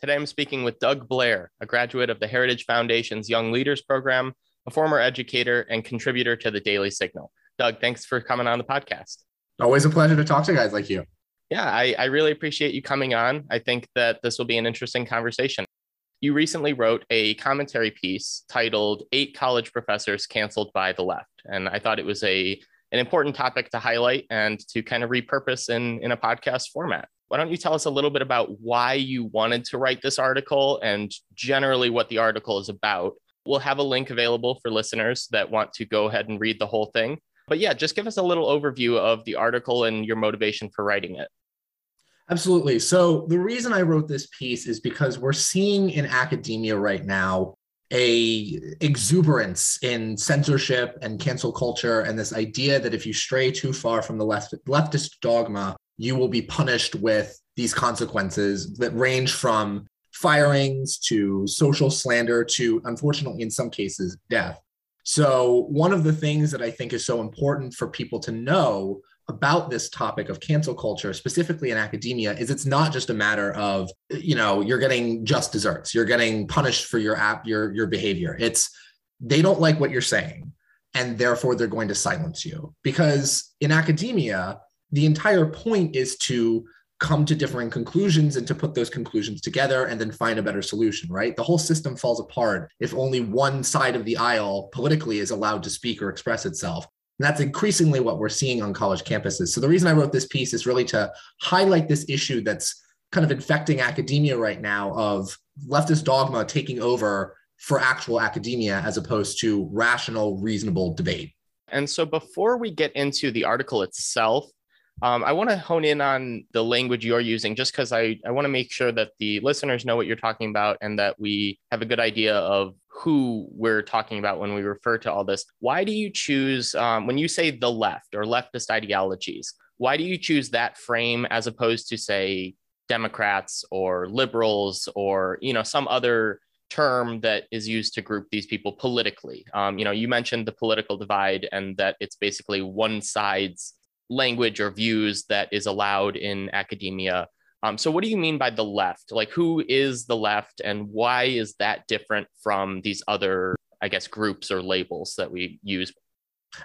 Today I'm speaking with Doug Blair, a graduate of the Heritage Foundation's Young Leaders Program, a former educator and contributor to the Daily Signal. Doug, thanks for coming on the podcast. Always a pleasure to talk to guys like you. Yeah, I, I really appreciate you coming on. I think that this will be an interesting conversation. You recently wrote a commentary piece titled Eight College Professors Canceled by the Left. And I thought it was a an important topic to highlight and to kind of repurpose in, in a podcast format. Why don't you tell us a little bit about why you wanted to write this article and generally what the article is about? We'll have a link available for listeners that want to go ahead and read the whole thing. But yeah, just give us a little overview of the article and your motivation for writing it. Absolutely. So, the reason I wrote this piece is because we're seeing in academia right now a exuberance in censorship and cancel culture and this idea that if you stray too far from the left, leftist dogma you will be punished with these consequences that range from firings to social slander to unfortunately in some cases death. So one of the things that i think is so important for people to know about this topic of cancel culture specifically in academia is it's not just a matter of you know you're getting just desserts you're getting punished for your app your your behavior. It's they don't like what you're saying and therefore they're going to silence you. Because in academia the entire point is to come to differing conclusions and to put those conclusions together and then find a better solution, right? The whole system falls apart if only one side of the aisle politically is allowed to speak or express itself. And that's increasingly what we're seeing on college campuses. So the reason I wrote this piece is really to highlight this issue that's kind of infecting academia right now of leftist dogma taking over for actual academia as opposed to rational, reasonable debate. And so before we get into the article itself, um, I want to hone in on the language you're using just because I, I want to make sure that the listeners know what you're talking about and that we have a good idea of who we're talking about when we refer to all this. Why do you choose, um, when you say the left or leftist ideologies, why do you choose that frame as opposed to, say, Democrats or liberals or, you know, some other term that is used to group these people politically? Um, you know, you mentioned the political divide and that it's basically one side's language or views that is allowed in academia. Um, so, what do you mean by the left? Like, who is the left, and why is that different from these other, I guess, groups or labels that we use?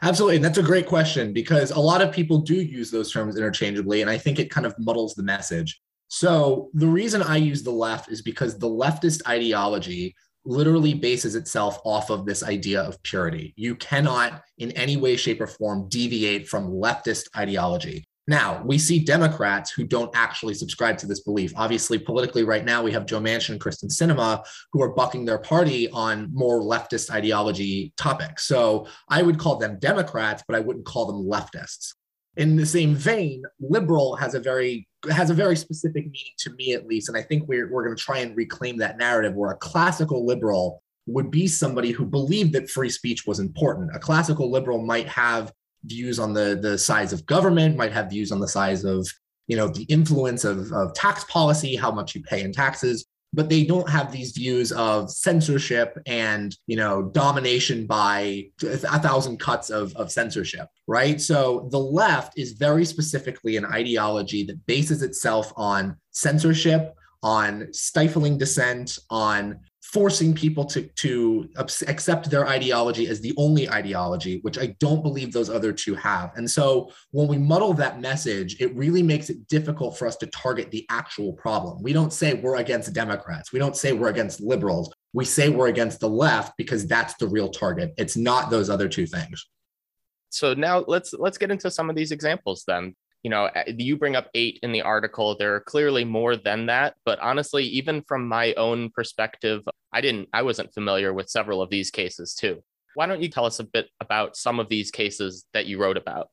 Absolutely. And that's a great question because a lot of people do use those terms interchangeably. And I think it kind of muddles the message. So, the reason I use the left is because the leftist ideology literally bases itself off of this idea of purity. You cannot, in any way, shape, or form, deviate from leftist ideology. Now, we see Democrats who don't actually subscribe to this belief. Obviously, politically, right now, we have Joe Manchin and Kyrsten Sinema who are bucking their party on more leftist ideology topics. So I would call them Democrats, but I wouldn't call them leftists. In the same vein, liberal has a very has a very specific meaning to me at least. And i think we're, we're going to try and reclaim that narrative where a classical liberal would be somebody who believed that free speech was important. A classical liberal might have views on the the size of government might have views on the size of you know the influence of, of tax policy how much you pay in taxes but they don't have these views of censorship and you know domination by a thousand cuts of, of censorship right? So the left is very specifically an ideology that bases itself on censorship on stifling dissent on forcing people to, to accept their ideology as the only ideology, which I don't believe those other two have. And so when we muddle that message, it really makes it difficult for us to target the actual problem. We don't say we're against Democrats, we don't say we're against liberals. We say we're against the left because that's the real target. It's not those other two things. So now let's let's get into some of these examples then you know eh, you bring up eight in the article there are clearly more than that but honestly even from my own perspective i didn't i wasn't familiar with several of these cases too why don't you tell us a bit about some of these cases that you wrote about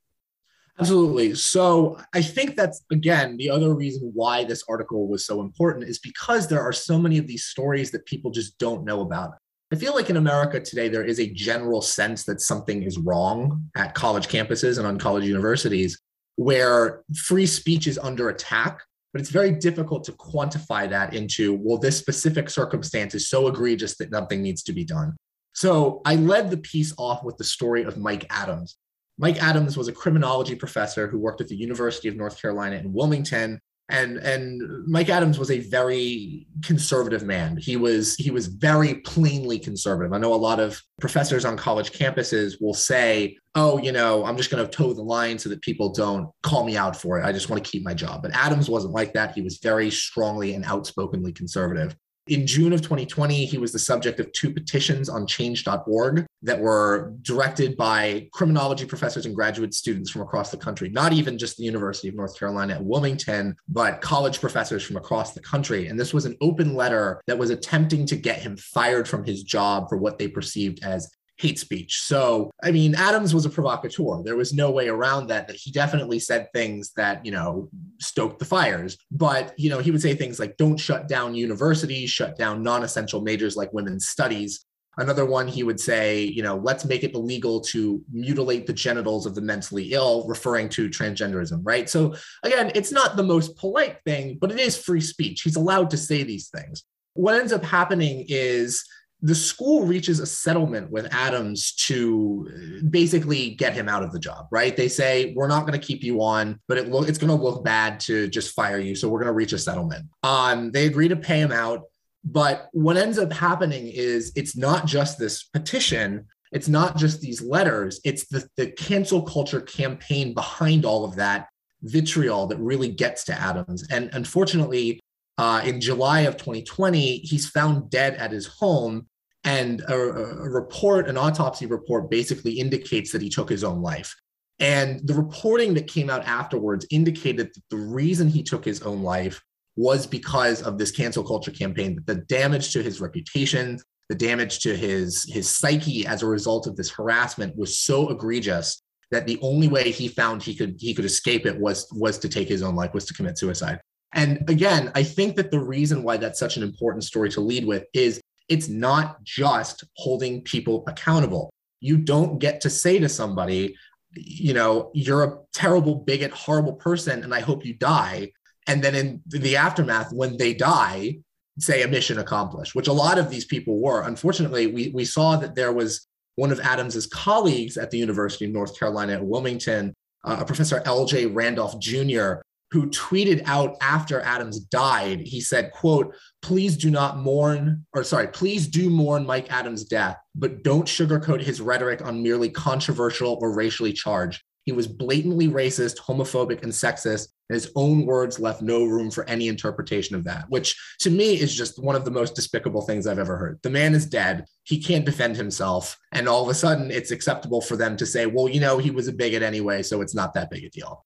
Absolutely. So I think that's, again, the other reason why this article was so important is because there are so many of these stories that people just don't know about. I feel like in America today, there is a general sense that something is wrong at college campuses and on college universities where free speech is under attack, but it's very difficult to quantify that into, well, this specific circumstance is so egregious that nothing needs to be done. So I led the piece off with the story of Mike Adams. Mike Adams was a criminology professor who worked at the University of North Carolina in Wilmington. And and Mike Adams was a very conservative man. He was he was very plainly conservative. I know a lot of professors on college campuses will say, "Oh, you know, I'm just going to toe the line so that people don't call me out for it. I just want to keep my job." But Adams wasn't like that. He was very strongly and outspokenly conservative. In June of 2020, he was the subject of two petitions on change.org that were directed by criminology professors and graduate students from across the country, not even just the University of North Carolina at Wilmington, but college professors from across the country. And this was an open letter that was attempting to get him fired from his job for what they perceived as hate speech. So, I mean, Adams was a provocateur. There was no way around that, that he definitely said things that, you know, stoked the fires. But, you know, he would say things like, don't shut down universities, shut down non essential majors like women's studies. Another one, he would say, you know, let's make it illegal to mutilate the genitals of the mentally ill, referring to transgenderism, right? So, again, it's not the most polite thing, but it is free speech. He's allowed to say these things. What ends up happening is, the school reaches a settlement with Adams to basically get him out of the job, right? They say, we're not going to keep you on, but it lo- it's going to look bad to just fire you. So we're going to reach a settlement. Um, they agree to pay him out. But what ends up happening is it's not just this petition, it's not just these letters, it's the, the cancel culture campaign behind all of that vitriol that really gets to Adams. And unfortunately, uh, in July of 2020, he's found dead at his home and a, a report, an autopsy report, basically indicates that he took his own life. And the reporting that came out afterwards indicated that the reason he took his own life was because of this cancel culture campaign, the damage to his reputation, the damage to his, his psyche as a result of this harassment was so egregious that the only way he found he could he could escape it was was to take his own life, was to commit suicide. And again, I think that the reason why that's such an important story to lead with is it's not just holding people accountable. You don't get to say to somebody, you know, you're a terrible, bigot, horrible person, and I hope you die. And then in the aftermath, when they die, say a mission accomplished, which a lot of these people were. Unfortunately, we, we saw that there was one of Adams's colleagues at the University of North Carolina at Wilmington, uh, Professor L.J. Randolph Jr., who tweeted out after Adams died, he said, quote, please do not mourn, or sorry, please do mourn Mike Adams' death, but don't sugarcoat his rhetoric on merely controversial or racially charged. He was blatantly racist, homophobic, and sexist. And his own words left no room for any interpretation of that, which to me is just one of the most despicable things I've ever heard. The man is dead. He can't defend himself. And all of a sudden, it's acceptable for them to say, well, you know, he was a bigot anyway, so it's not that big a deal.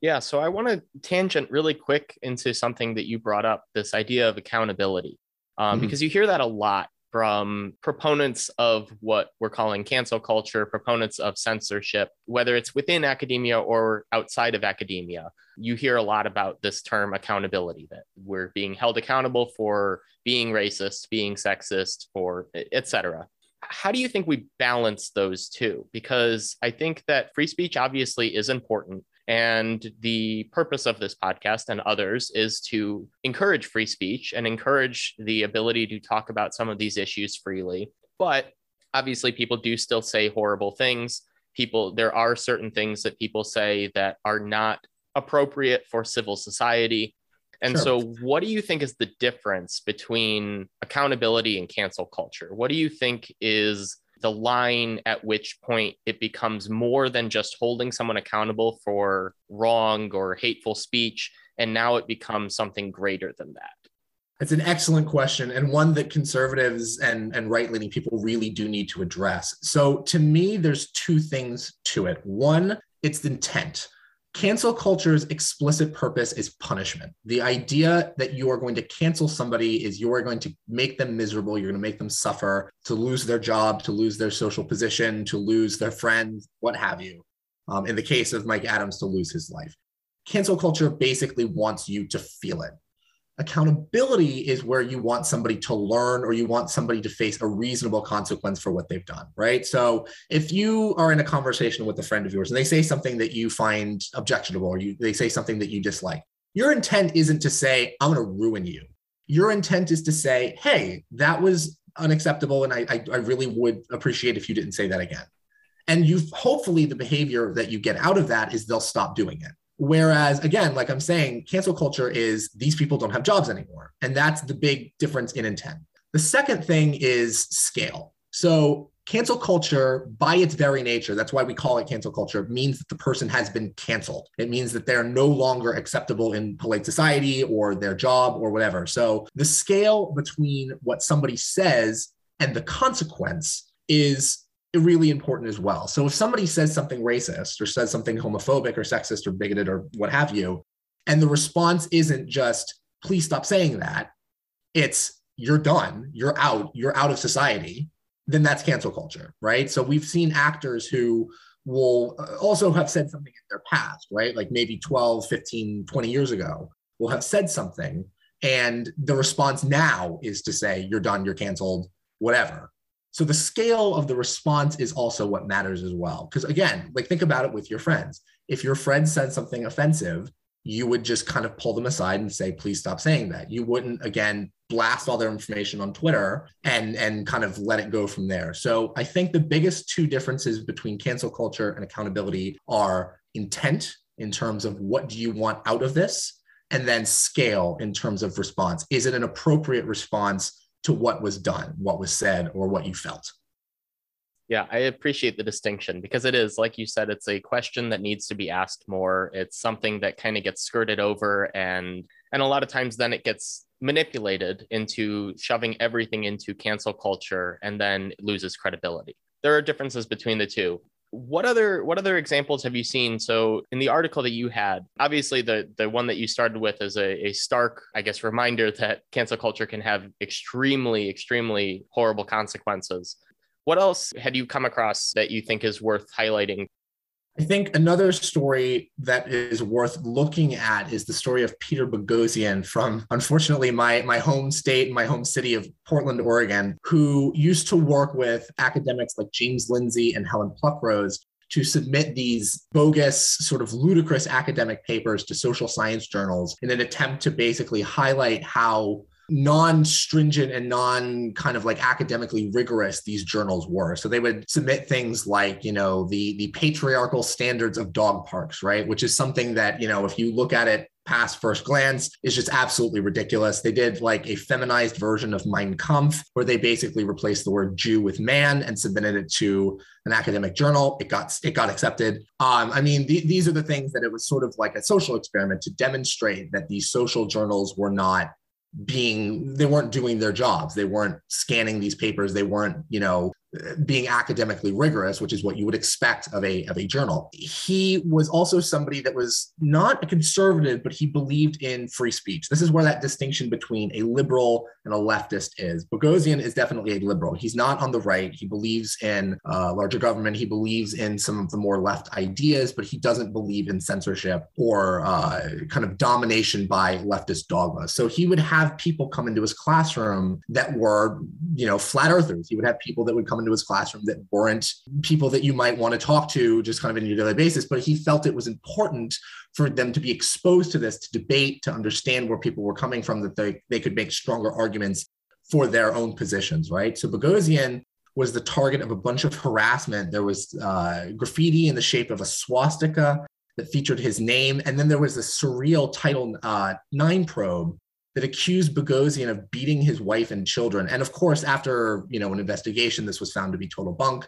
Yeah, so I want to tangent really quick into something that you brought up this idea of accountability, um, mm-hmm. because you hear that a lot from proponents of what we're calling cancel culture, proponents of censorship, whether it's within academia or outside of academia. You hear a lot about this term accountability that we're being held accountable for being racist, being sexist, for etc. How do you think we balance those two? Because I think that free speech obviously is important and the purpose of this podcast and others is to encourage free speech and encourage the ability to talk about some of these issues freely. But obviously, people do still say horrible things. People, there are certain things that people say that are not appropriate for civil society. And sure. so, what do you think is the difference between accountability and cancel culture? What do you think is the line at which point it becomes more than just holding someone accountable for wrong or hateful speech and now it becomes something greater than that. It's an excellent question and one that conservatives and, and right-leaning people really do need to address. So to me there's two things to it. One it's intent Cancel culture's explicit purpose is punishment. The idea that you are going to cancel somebody is you are going to make them miserable, you're going to make them suffer, to lose their job, to lose their social position, to lose their friends, what have you. Um, in the case of Mike Adams, to lose his life. Cancel culture basically wants you to feel it. Accountability is where you want somebody to learn or you want somebody to face a reasonable consequence for what they've done, right? So if you are in a conversation with a friend of yours and they say something that you find objectionable or you, they say something that you dislike, your intent isn't to say, I'm going to ruin you. Your intent is to say, hey, that was unacceptable. And I, I, I really would appreciate if you didn't say that again. And you hopefully the behavior that you get out of that is they'll stop doing it Whereas, again, like I'm saying, cancel culture is these people don't have jobs anymore. And that's the big difference in intent. The second thing is scale. So, cancel culture, by its very nature, that's why we call it cancel culture, means that the person has been canceled. It means that they're no longer acceptable in polite society or their job or whatever. So, the scale between what somebody says and the consequence is really important as well. So if somebody says something racist or says something homophobic or sexist or bigoted or what have you, and the response isn't just, please stop saying that, it's, you're done, you're out, you're out of society, then that's cancel culture, right? So we've seen actors who will uh, also have said something in their past, right? Like maybe 12, 15, 20 years ago, will have said something. And the response now is to say, you're done, you're canceled, whatever. So the scale of the response is also what matters as well. Because again, like think about it with your friends. If your friend said something offensive, you would just kind of pull them aside and say, please stop saying that. You wouldn't again blast all their information on Twitter and and kind of let it go from there. So I think the biggest two differences between cancel culture and accountability are intent in terms of what do you want out of this and then scale in terms of response. Is it an appropriate response to what was done, what was said, or what you felt. Yeah, I appreciate the distinction because it is, like you said, it's a question that needs to be asked more. It's something that kind of gets skirted over and and a lot of times then it gets manipulated into shoving everything into cancel culture and then loses credibility. There are differences between the two what other what other examples have you seen? So in the article that you had obviously the the one that you started with is a, a stark i guess reminder that cancel culture can have extremely extremely horrible consequences. What else had you come across that you think is worth highlighting I think another story that is worth looking at is the story of Peter Boghossian from, unfortunately, my, my home state, my home city of Portland, Oregon, who used to work with academics like James Lindsay and Helen Pluckrose to submit these bogus, sort of ludicrous academic papers to social science journals in an attempt to basically highlight how non-stringent and non kind of like academically rigorous these journals were so they would submit things like you know the the patriarchal standards of dog parks right which is something that you know if you look at it past first glance is just absolutely ridiculous. They did like a feminized version of Mein Kampf, where they basically replaced the word Jew with man and submitted it to an academic journal. It got it got accepted. Um, I mean, th- these are the things that it was sort of like a social experiment to demonstrate that these social journals were not being they weren't doing their jobs. They weren't scanning these papers. They weren't you know being academically rigorous, which is what you would expect of a, of a journal. He was also somebody that was not a conservative, but he believed in free speech. This is where that distinction between a liberal and a leftist is. Boghossian is definitely a liberal. He's not on the right. He believes in uh, larger government. He believes in some of the more left ideas, but he doesn't believe in censorship or uh, kind of domination by leftist dogma. So he would have people come into his classroom that were, you know, flat earthers. He would have people that would come into his classroom that weren't people that you might want to talk to just kind of in your daily basis. But he felt it was important for them to be exposed to this, to debate, to understand where people were coming from, that they, they could make stronger arguments for their own positions, right? So Boghossian was the target of a bunch of harassment. There was uh, graffiti in the shape of a swastika that featured his name. And then there was a surreal Title uh, IX probe that accused Boghossian of beating his wife and children. And of course, after you know an investigation, this was found to be total bunk.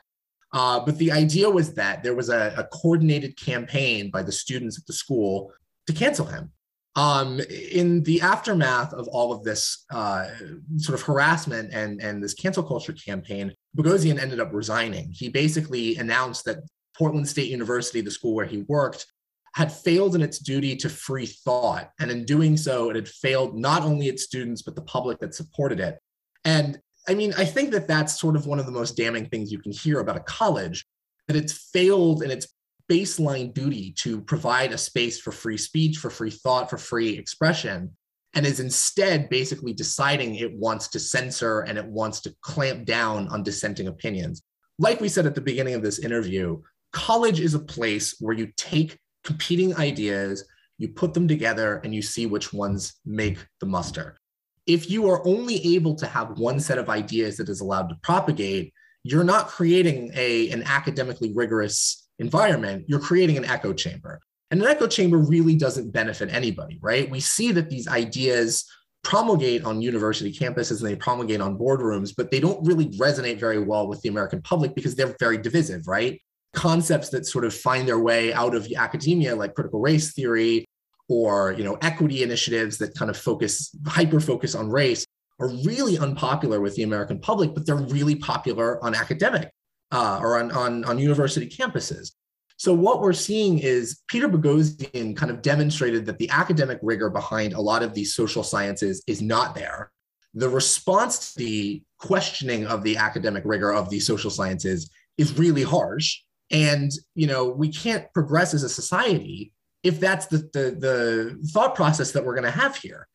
Uh, but the idea was that there was a, a, coordinated campaign by the students at the school to cancel him. Um, in the aftermath of all of this uh, sort of harassment and, and this cancel culture campaign, Boghossian ended up resigning. He basically announced that Portland State University, the school where he worked, had failed in its duty to free thought. And in doing so, it had failed not only its students, but the public that supported it. And I mean, I think that that's sort of one of the most damning things you can hear about a college that it's failed in its baseline duty to provide a space for free speech, for free thought, for free expression, and is instead basically deciding it wants to censor and it wants to clamp down on dissenting opinions. Like we said at the beginning of this interview, college is a place where you take competing ideas, you put them together, and you see which ones make the muster. If you are only able to have one set of ideas that is allowed to propagate, you're not creating a, an academically rigorous environment, you're creating an echo chamber. And an echo chamber really doesn't benefit anybody, right? We see that these ideas promulgate on university campuses and they promulgate on boardrooms, but they don't really resonate very well with the American public because they're very divisive, right? Concepts that sort of find their way out of academia, like critical race theory or you know equity initiatives that kind of focus hyper focus on race, are really unpopular with the American public, but they're really popular on academic uh, or on, on, on university campuses. So what we're seeing is Peter Boghossian kind of demonstrated that the academic rigor behind a lot of these social sciences is not there. The response to the questioning of the academic rigor of these social sciences is really harsh. And you know, we can't progress as a society if that's the, the, the thought process that we're going to have here.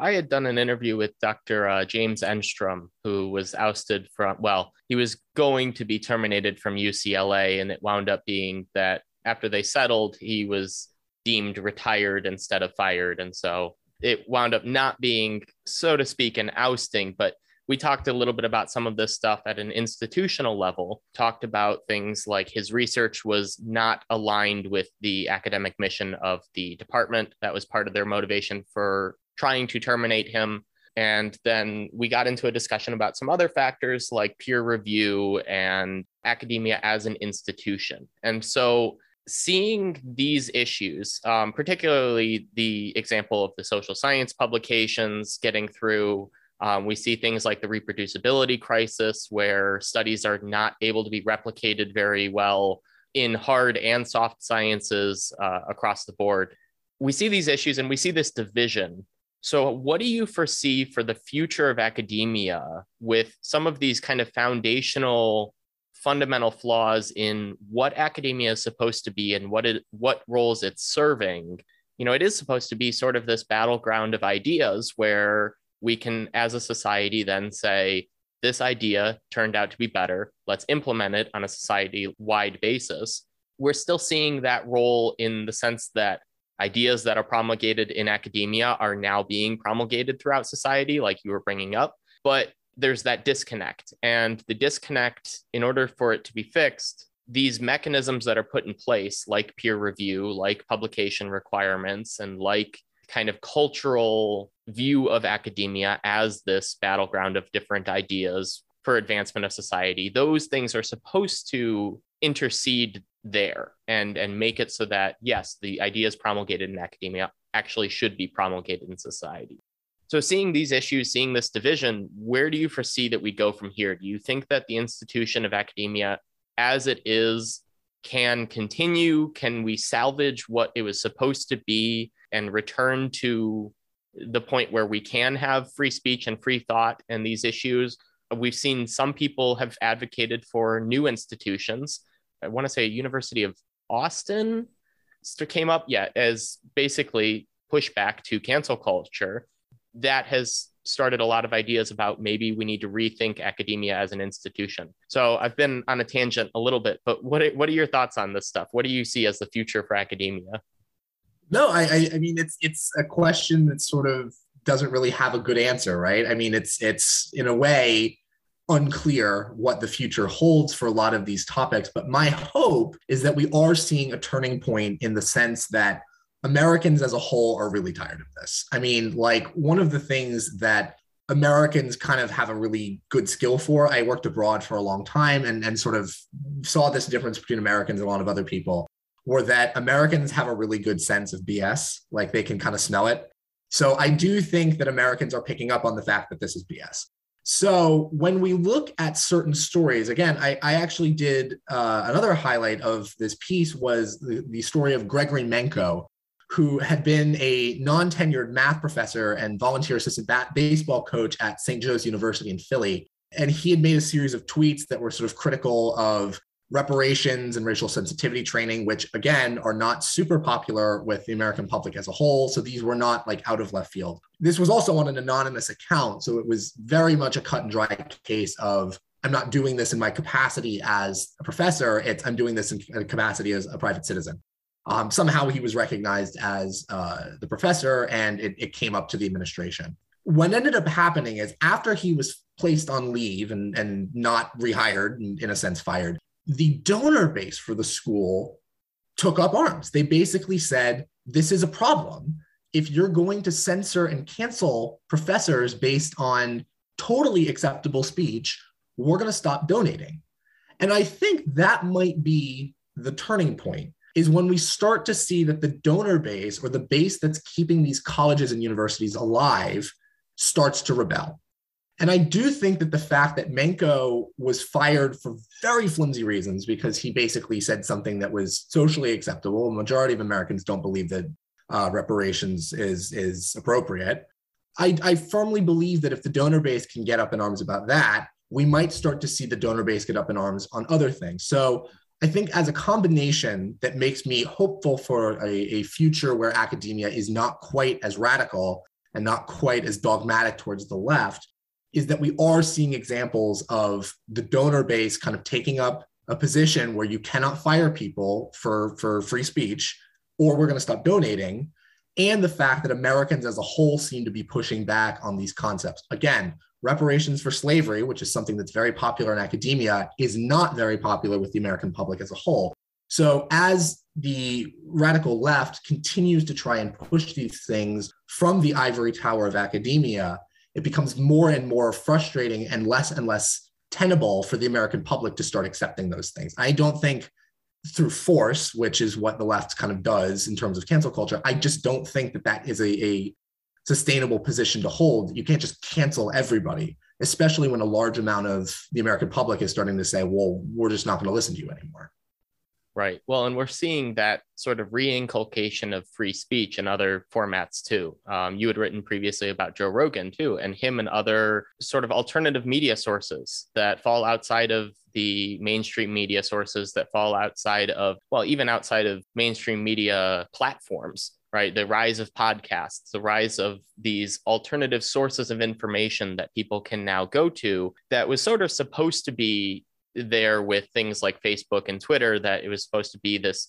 I had done an interview with Dr. Uh, James Enstrom, who was ousted from, well, he was going to be terminated from UCLA, and it wound up being that after they settled, he was deemed retired instead of fired. And so it wound up not being, so to speak, an ousting, but we talked a little bit about some of this stuff at an institutional level, talked about things like his research was not aligned with the academic mission of the department. That was part of their motivation for trying to terminate him. And then we got into a discussion about some other factors like peer review and academia as an institution. And so seeing these issues, um, particularly the example of the social science publications getting through, um, we see things like the reproducibility crisis, where studies are not able to be replicated very well in hard and soft sciences uh, across the board. We see these issues and we see this division so, what do you foresee for the future of academia with some of these kind of foundational, fundamental flaws in what academia is supposed to be and what it what roles it's serving? You know, it is supposed to be sort of this battleground of ideas where we can, as a society, then say, this idea turned out to be better. Let's implement it on a society wide basis. We're still seeing that role in the sense that ideas that are promulgated in academia are now being promulgated throughout society, like you were bringing up. But there's that disconnect. And the disconnect, in order for it to be fixed, these mechanisms that are put in place, like peer review, like publication requirements, and like kind of cultural view of academia as this battleground of different ideas for advancement of society, those things are supposed to intercede there and and make it so that yes the ideas promulgated in academia actually should be promulgated in society. So seeing these issues seeing this division where do you foresee that we go from here? Do you think that the institution of academia as it is can continue? Can we salvage what it was supposed to be and return to the point where we can have free speech and free thought and these issues we've seen some people have advocated for new institutions I want to say University of Austin came up yet yeah, as basically pushback to cancel culture. That has started a lot of ideas about maybe we need to rethink academia as an institution. So I've been on a tangent a little bit, but what what are your thoughts on this stuff? What do you see as the future for academia? No, I I mean it's it's a question that sort of doesn't really have a good answer, right? I mean it's it's in a way unclear what the future holds for a lot of these topics. But my hope is that we are seeing a turning point in the sense that Americans as a whole are really tired of this. I mean, like one of the things that Americans kind of have a really good skill for. I worked abroad for a long time and, and sort of saw this difference between Americans and a lot of other people, were that Americans have a really good sense of BS, like they can kind of smell it. So I do think that Americans are picking up on the fact that this is BS. So when we look at certain stories, again, I, I actually did uh, another highlight of this piece was the, the story of Gregory Manco, who had been a non-tenured math professor and volunteer assistant bat- baseball coach at St. Joe's University in Philly. And he had made a series of tweets that were sort of critical of reparations and racial sensitivity training, which again are not super popular with the American public as a whole. So these were not like out of left field. This was also on an anonymous account. So it was very much a cut and dry case of I'm not doing this in my capacity as a professor. It's I'm doing this in capacity as a private citizen. Um, somehow he was recognized as uh, the professor and it, it came up to the administration. What ended up happening is after he was placed on leave and, and not rehired and in a sense fired, the donor base for the school took up arms. They basically said, this is a problem. If you're going to censor and cancel professors based on totally acceptable speech, we're going to stop donating. And I think that might be the turning point is when we start to see that the donor base or the base that's keeping these colleges and universities alive starts to rebel. And I do think that the fact that Manco was fired for very flimsy reasons because he basically said something that was socially acceptable. A majority of Americans don't believe that uh, reparations is, is appropriate. I, I firmly believe that if the donor base can get up in arms about that, we might start to see the donor base get up in arms on other things. So I think as a combination that makes me hopeful for a, a future where academia is not quite as radical and not quite as dogmatic towards the left is that we are seeing examples of the donor base kind of taking up a position where you cannot fire people for, for free speech or we're going to stop donating. And the fact that americans as a whole seem to be pushing back on these concepts. Again reparations for slavery which is something that's very popular in academia is not very popular with the american public as a whole. So as the radical left continues to try and push these things from the ivory tower of academia it becomes more and more frustrating and less and less tenable for the American public to start accepting those things. I don't think through force, which is what the left kind of does in terms of cancel culture, I just don't think that that is a, a sustainable position to hold. You can't just cancel everybody, especially when a large amount of the American public is starting to say, well, we're just not going to listen to you anymore. Right. Well, and we're seeing that sort of reinculcation of free speech in other formats too. Um, you had written previously about Joe Rogan too, and him and other sort of alternative media sources that fall outside of the mainstream media sources that fall outside of, well, even outside of mainstream media platforms right? The rise of podcasts, the rise of these alternative sources of information that people can now go to that was sort of supposed to be there with things like Facebook and Twitter that it was supposed to be this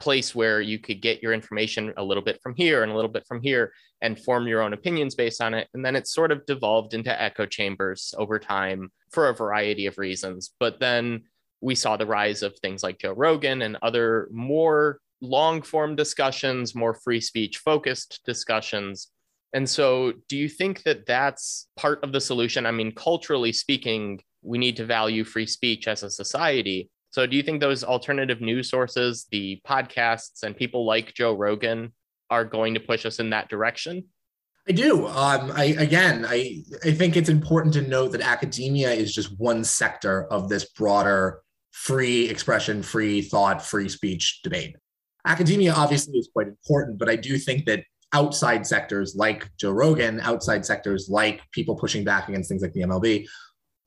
place where you could get your information a little bit from here and a little bit from here and form your own opinions based on it. And then it sort of devolved into echo chambers over time for a variety of reasons. But then we saw the rise of things like Joe Rogan and other more long form discussions, more free speech focused discussions. And so, do you think that that's part of the solution? I mean, culturally speaking, we need to value free speech as a society. So, do you think those alternative news sources, the podcasts, and people like Joe Rogan are going to push us in that direction? I do. Um, I again, I I think it's important to note that academia is just one sector of this broader free expression, free thought, free speech debate. Academia obviously is quite important, but I do think that outside sectors like Joe Rogan, outside sectors like people pushing back against things like the MLB,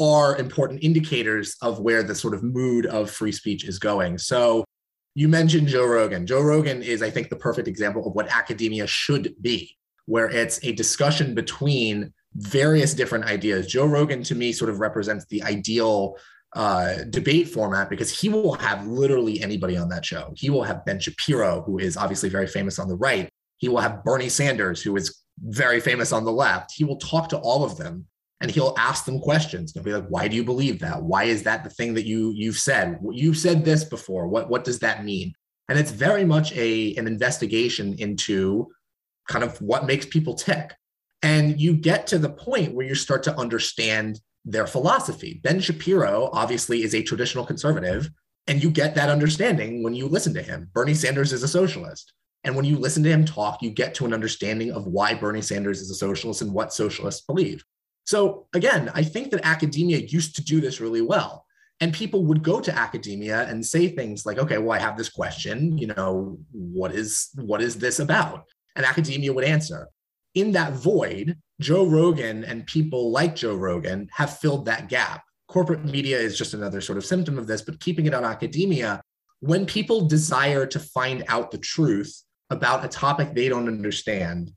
are important indicators of where the sort of mood of free speech is going. So you mentioned Joe Rogan. Joe Rogan is, I think, the perfect example of what academia should be, where it's a discussion between various different ideas. Joe Rogan, to me, sort of represents the ideal uh, debate format because he will have literally anybody on that show. He will have Ben Shapiro, who is obviously very famous on the right. He will have Bernie Sanders, who is very famous on the left. He will talk to all of them and he'll ask them questions. He'll be like, "Why do you believe that? Why is that the thing that you you've said? You've said this before. What what does that mean?" And it's very much a an investigation into kind of what makes people tick. And you get to the point where you start to understand their philosophy. Ben Shapiro obviously is a traditional conservative, and you get that understanding when you listen to him. Bernie Sanders is a socialist. And when you listen to him talk, you get to an understanding of why Bernie Sanders is a socialist and what socialists believe. So again, I think that academia used to do this really well. And people would go to academia and say things like, okay, well, I have this question, you know, what is what is this about? And academia would answer. In that void, Joe Rogan and people like Joe Rogan have filled that gap. Corporate media is just another sort of symptom of this, but keeping it on academia, when people desire to find out the truth about a topic they don't understand,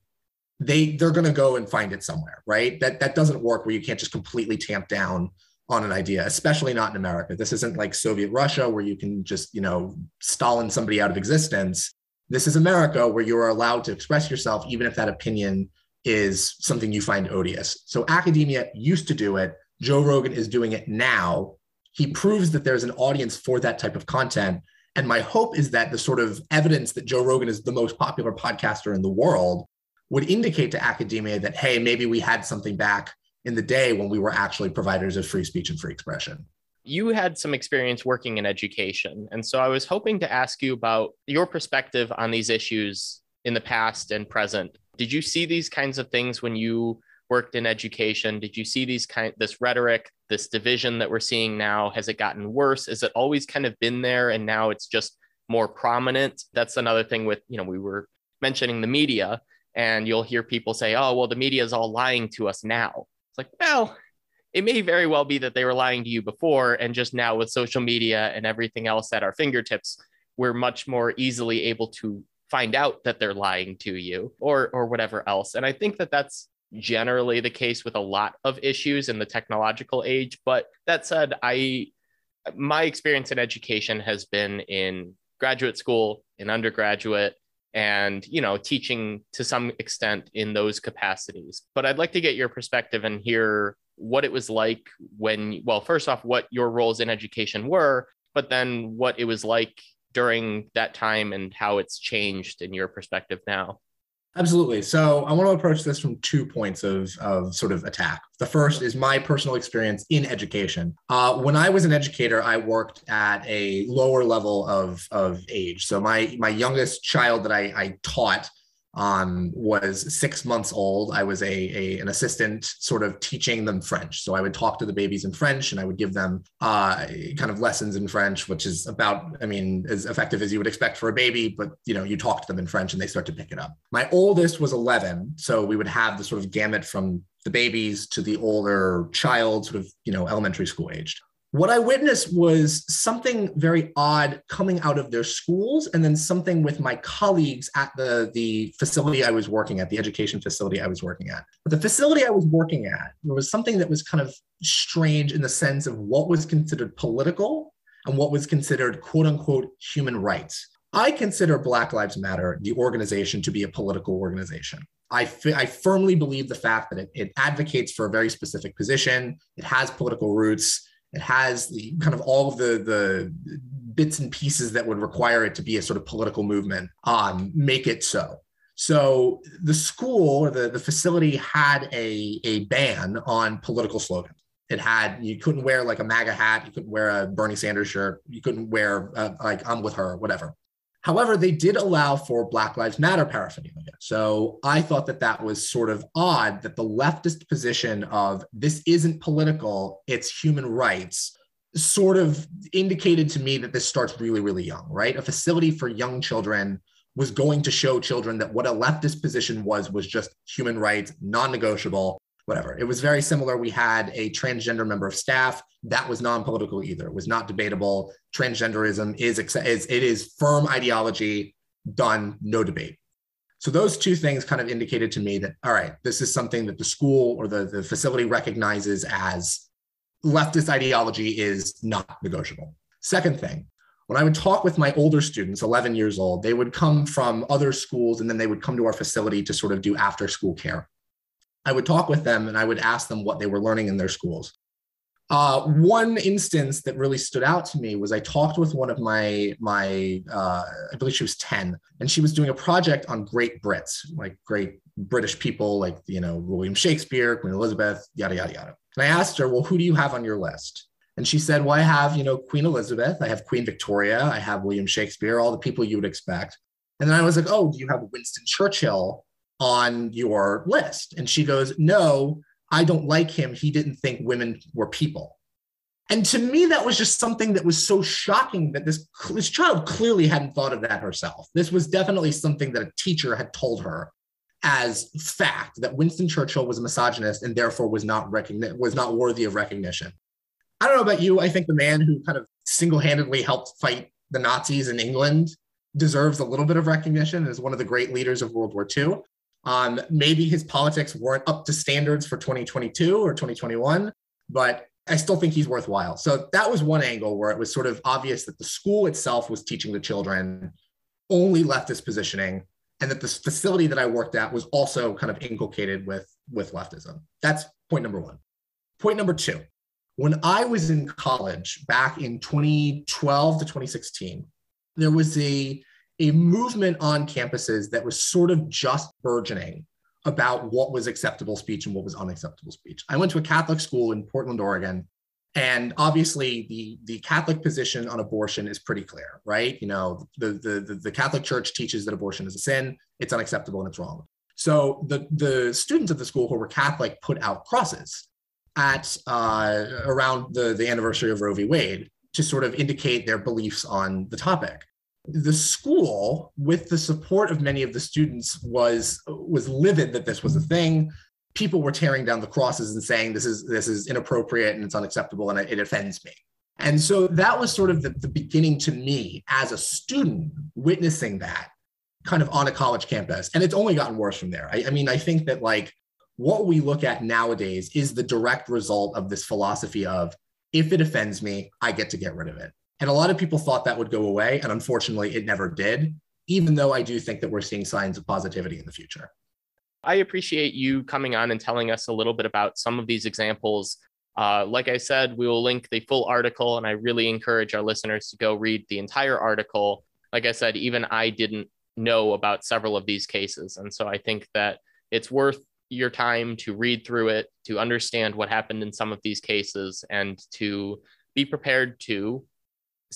they they're going to go and find it somewhere right? That that doesn't work where you can't just completely tamp down on an idea especially not in america. This isn't like soviet russia where you can just you know stalin somebody out of existence. This is america where you are allowed to express yourself even if that opinion is something you find odious. So academia used to do it. Joe rogan is doing it now. He proves that there's an audience for that type of content. And my hope is that the sort of evidence that Joe Rogan is the most popular podcaster in the world would indicate to academia that, hey, maybe we had something back in the day when we were actually providers of free speech and free expression. You had some experience working in education. And so I was hoping to ask you about your perspective on these issues in the past and present. Did you see these kinds of things when you worked in education? Did you see these kind this rhetoric, this division that we're seeing now? Has it gotten worse? Has it always kind of been there and now it's just more prominent? That's another thing with, you know, we were mentioning the media and you'll hear people say, "Oh, well the media is all lying to us now." It's like, "Well, it may very well be that they were lying to you before and just now with social media and everything else at our fingertips, we're much more easily able to find out that they're lying to you or or whatever else." And I think that that's generally the case with a lot of issues in the technological age. But that said, I my experience in education has been in graduate school, in undergraduate, and you know, teaching to some extent in those capacities. But I'd like to get your perspective and hear what it was like when, well, first off, what your roles in education were, but then what it was like during that time and how it's changed in your perspective now. Absolutely. So I want to approach this from two points of, of sort of attack. The first is my personal experience in education. Uh, when I was an educator, I worked at a lower level of, of age. So my, my youngest child that I, I taught um, was six months old. I was a, a, an assistant, sort of teaching them French. So I would talk to the babies in French, and I would give them uh, kind of lessons in French, which is about, I mean, as effective as you would expect for a baby. But you know, you talk to them in French, and they start to pick it up. My oldest was 11, so we would have the sort of gamut from the babies to the older child, sort of you know elementary school aged what I witnessed was something very odd coming out of their schools, and then something with my colleagues at the, the facility I was working at, the education facility I was working at. But the facility I was working at, there was something that was kind of strange in the sense of what was considered political and what was considered quote unquote human rights. I consider Black Lives Matter, the organization, to be a political organization. I, f- I firmly believe the fact that it, it advocates for a very specific position, it has political roots it has the kind of all of the the bits and pieces that would require it to be a sort of political movement um, make it so. So the school or the, the facility had a, a ban on political slogans. It had you couldn't wear like a MAGA hat, you couldn't wear a Bernie Sanders shirt, you couldn't wear uh, like I'm with her, whatever. However, they did allow for Black Lives Matter paraphernalia. So I thought that that was sort of odd that the leftist position of this isn't political, it's human rights sort of indicated to me that this starts really, really young, right? A facility for young children was going to show children that what a leftist position was was just human rights, non negotiable whatever. It was very similar. We had a transgender member of staff that was non-political either. It was not debatable. Transgenderism is, is it is firm ideology, done, no debate. So those two things kind of indicated to me that all right, this is something that the school or the, the facility recognizes as leftist ideology is not negotiable. Second thing, when I would talk with my older students, 11 years old, they would come from other schools and then they would come to our facility to sort of do after school care. I would talk with them and I would ask them what they were learning in their schools. Uh, one instance that really stood out to me was I talked with one of my my uh, I believe she was ten, and she was doing a project on great Brits, like great British people, like you know William Shakespeare, Queen Elizabeth, yada yada yada. And I asked her, well, who do you have on your list? And she said, well, I have you know Queen Elizabeth, I have Queen Victoria, I have William Shakespeare, all the people you would expect. And then I was like, oh, do you have Winston Churchill? On your list? And she goes, No, I don't like him. He didn't think women were people. And to me, that was just something that was so shocking that this, this child clearly hadn't thought of that herself. This was definitely something that a teacher had told her as fact that Winston Churchill was a misogynist and therefore was not recogni- was not worthy of recognition. I don't know about you. I think the man who kind of single-handedly helped fight the Nazis in England deserves a little bit of recognition as one of the great leaders of World War II. Um, maybe his politics weren't up to standards for 2022 or 2021, but I still think he's worthwhile. So that was one angle where it was sort of obvious that the school itself was teaching the children only leftist positioning, and that the facility that I worked at was also kind of inculcated with, with leftism. That's point number one. Point number two when I was in college back in 2012 to 2016, there was a, a movement on campuses that was sort of just burgeoning about what was acceptable speech and what was unacceptable speech. I went to a Catholic school in Portland, Oregon, and obviously the, the Catholic position on abortion is pretty clear, right? You know, the, the, the Catholic Church teaches that abortion is a sin, it's unacceptable, and it's wrong. So the, the students of the school who were Catholic put out crosses at uh, around the, the anniversary of Roe v. Wade to sort of indicate their beliefs on the topic the school with the support of many of the students was was livid that this was a thing. People were tearing down the crosses and saying this is this is inappropriate and it's unacceptable and it, offends me. And so that was sort of the, the beginning to me as a student witnessing that kind of on a college campus. And it's only gotten worse from there. I, I mean i think that like what we look at nowadays is the direct result of this philosophy of if it offends me i get to get rid of it and a lot of people thought that would go away. And unfortunately, it never did, even though I do think that we're seeing signs of positivity in the future. I appreciate you coming on and telling us a little bit about some of these examples. Uh, like I said, we will link the full article, and I really encourage our listeners to go read the entire article. Like I said, even I didn't know about several of these cases. And so I think that it's worth your time to read through it, to understand what happened in some of these cases, and to be prepared to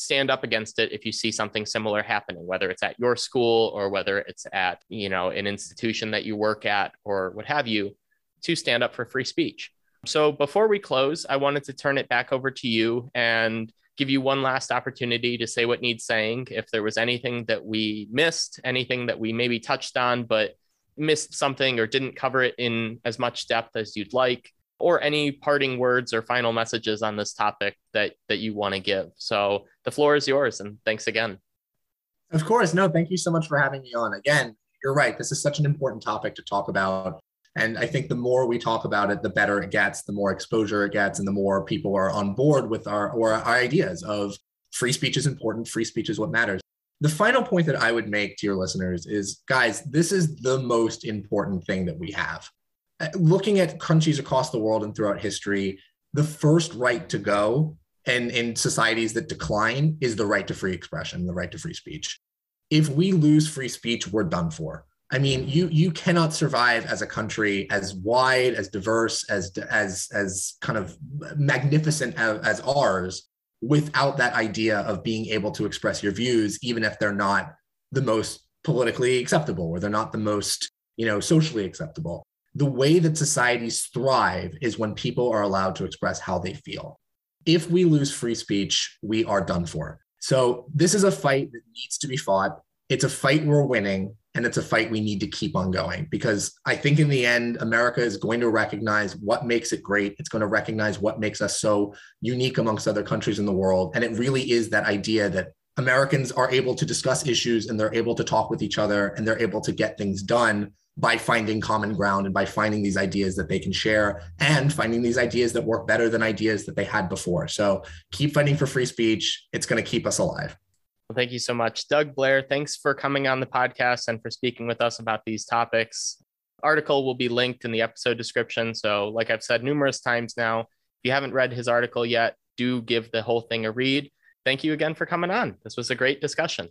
stand up against it if you see something similar happening whether it's at your school or whether it's at you know an institution that you work at or what have you to stand up for free speech. So before we close i wanted to turn it back over to you and give you one last opportunity to say what needs saying. If there was anything that we missed anything that we maybe touched on but missed something or didn't cover it in as much depth as you'd like or any parting words or final messages on this topic that that you want to give. So the floor is yours and thanks again. Of course. No, thank you so much for having me on. Again, you're right. This is such an important topic to talk about. And I think the more we talk about it, the better it gets, the more exposure it gets, and the more people are on board with our, or our ideas of free speech is important, free speech is what matters. The final point that I would make to your listeners is guys, this is the most important thing that we have looking at countries across the world and throughout history, the first right to go and in societies that decline is the right to free expression, the right to free speech. If we lose free speech, we're done for. I mean, you you cannot survive as a country as wide, as diverse, as as as kind of magnificent as, as ours without that idea of being able to express your views, even if they're not the most politically acceptable or they're not the most you know socially acceptable the way that societies thrive is when people are allowed to express how they feel. If we lose free speech, we are done for. So, this is a fight that needs to be fought. It's a fight we're winning, and it's a fight we need to keep on going because I think in the end, America is going to recognize what makes it great. It's going to recognize what makes us so unique amongst other countries in the world. And it really is that idea that Americans are able to discuss issues and they're able to talk with each other and they're able to get things done by finding common ground and by finding these ideas that they can share and finding these ideas that work better than ideas that they had before. So keep fighting for free speech. It's going to keep us alive. Well, thank you so much, Doug Blair. Thanks for coming on the podcast and for speaking with us about these topics. Article will be linked in the episode description. So, like I've said numerous times now, if you haven't read his article yet, do give the whole thing a read. Thank you again for coming on. This was a great discussion.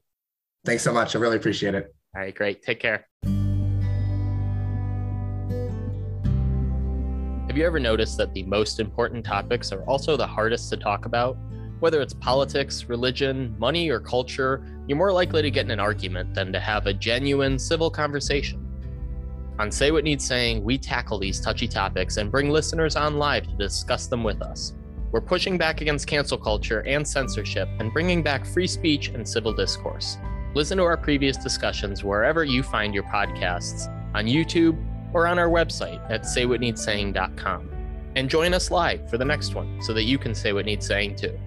Thanks so much. I really appreciate it. All right, great. Take care. Have you ever noticed that the most important topics are also the hardest to talk about? Whether it's politics, religion, money, or culture, you're more likely to get in an argument than to have a genuine civil conversation. On Say What Needs Saying, we tackle these touchy topics and bring listeners on live to discuss them with us. We're pushing back against cancel culture and censorship and bringing back free speech and civil discourse. Listen to our previous discussions wherever you find your podcasts on YouTube, or on our website at saywhatneedssaying.com. And join us live for the next one so that you can say what needs saying too.